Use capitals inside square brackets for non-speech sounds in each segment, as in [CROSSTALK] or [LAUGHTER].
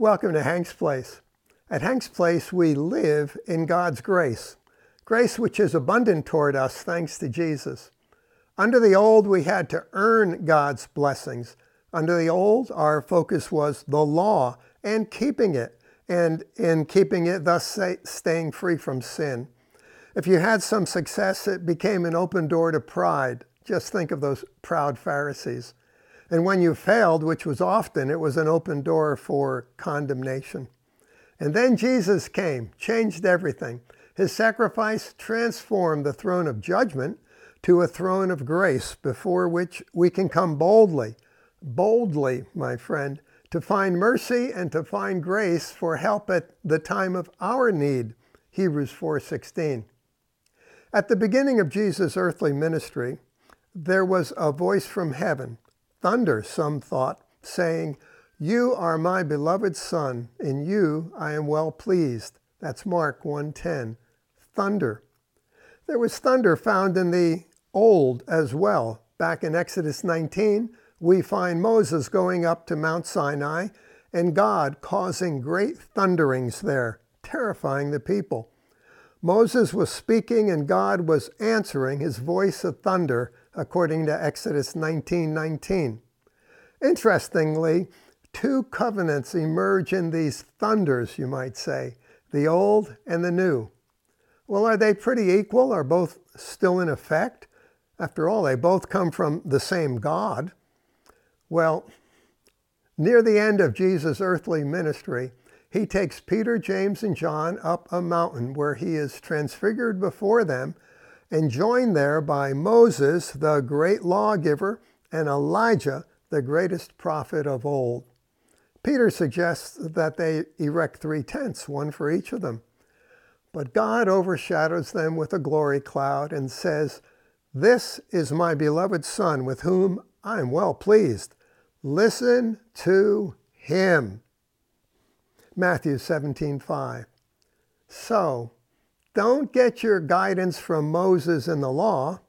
Welcome to Hank's Place. At Hank's Place, we live in God's grace, grace which is abundant toward us thanks to Jesus. Under the old, we had to earn God's blessings. Under the old, our focus was the law and keeping it, and in keeping it, thus staying free from sin. If you had some success, it became an open door to pride. Just think of those proud Pharisees. And when you failed, which was often, it was an open door for condemnation. And then Jesus came, changed everything. His sacrifice transformed the throne of judgment to a throne of grace before which we can come boldly, boldly, my friend, to find mercy and to find grace for help at the time of our need. Hebrews 4:16. At the beginning of Jesus' earthly ministry, there was a voice from heaven thunder, some thought, saying, You are my beloved Son, in you I am well pleased. That's Mark 1:10. Thunder. There was thunder found in the Old as well. Back in Exodus 19, we find Moses going up to Mount Sinai and God causing great thunderings there, terrifying the people. Moses was speaking and God was answering his voice of thunder according to Exodus 19:19. 19. Interestingly, two covenants emerge in these thunders, you might say, the old and the new. Well, are they pretty equal? Are both still in effect? After all, they both come from the same God. Well, near the end of Jesus' earthly ministry, he takes Peter, James, and John up a mountain where he is transfigured before them and joined there by Moses, the great lawgiver, and Elijah, the greatest prophet of old. Peter suggests that they erect three tents, one for each of them. But God overshadows them with a glory cloud and says, This is my beloved Son with whom I am well pleased. Listen to him. Matthew 17, 5. So, don't get your guidance from Moses and the law.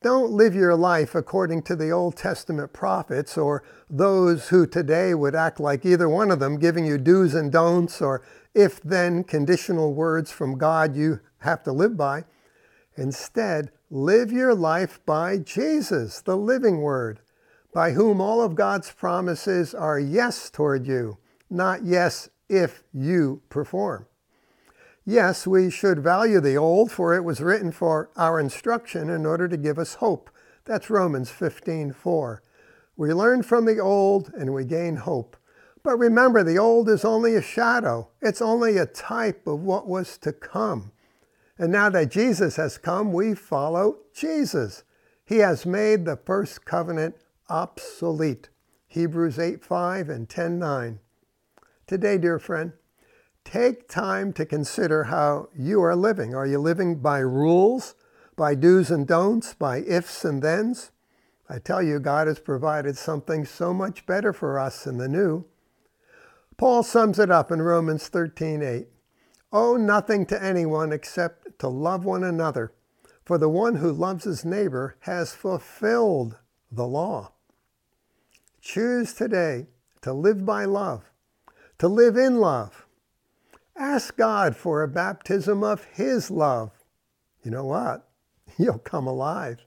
Don't live your life according to the Old Testament prophets or those who today would act like either one of them, giving you do's and don'ts or if then conditional words from God you have to live by. Instead, live your life by Jesus, the living word, by whom all of God's promises are yes toward you, not yes if you perform. Yes, we should value the old, for it was written for our instruction in order to give us hope. That's Romans 15:4. We learn from the old and we gain hope. But remember, the old is only a shadow. It's only a type of what was to come. And now that Jesus has come, we follow Jesus. He has made the first covenant obsolete. Hebrews 8:5 and 10:9. Today, dear friend, take time to consider how you are living. Are you living by rules, by do's and don'ts, by ifs and thens? I tell you, God has provided something so much better for us in the new. Paul sums it up in Romans 13:8. Owe nothing to anyone except to love one another, for the one who loves his neighbor has fulfilled the law. Choose today to live by love, to live in love, Ask God for a baptism of His love. You know what? [LAUGHS] You'll come alive.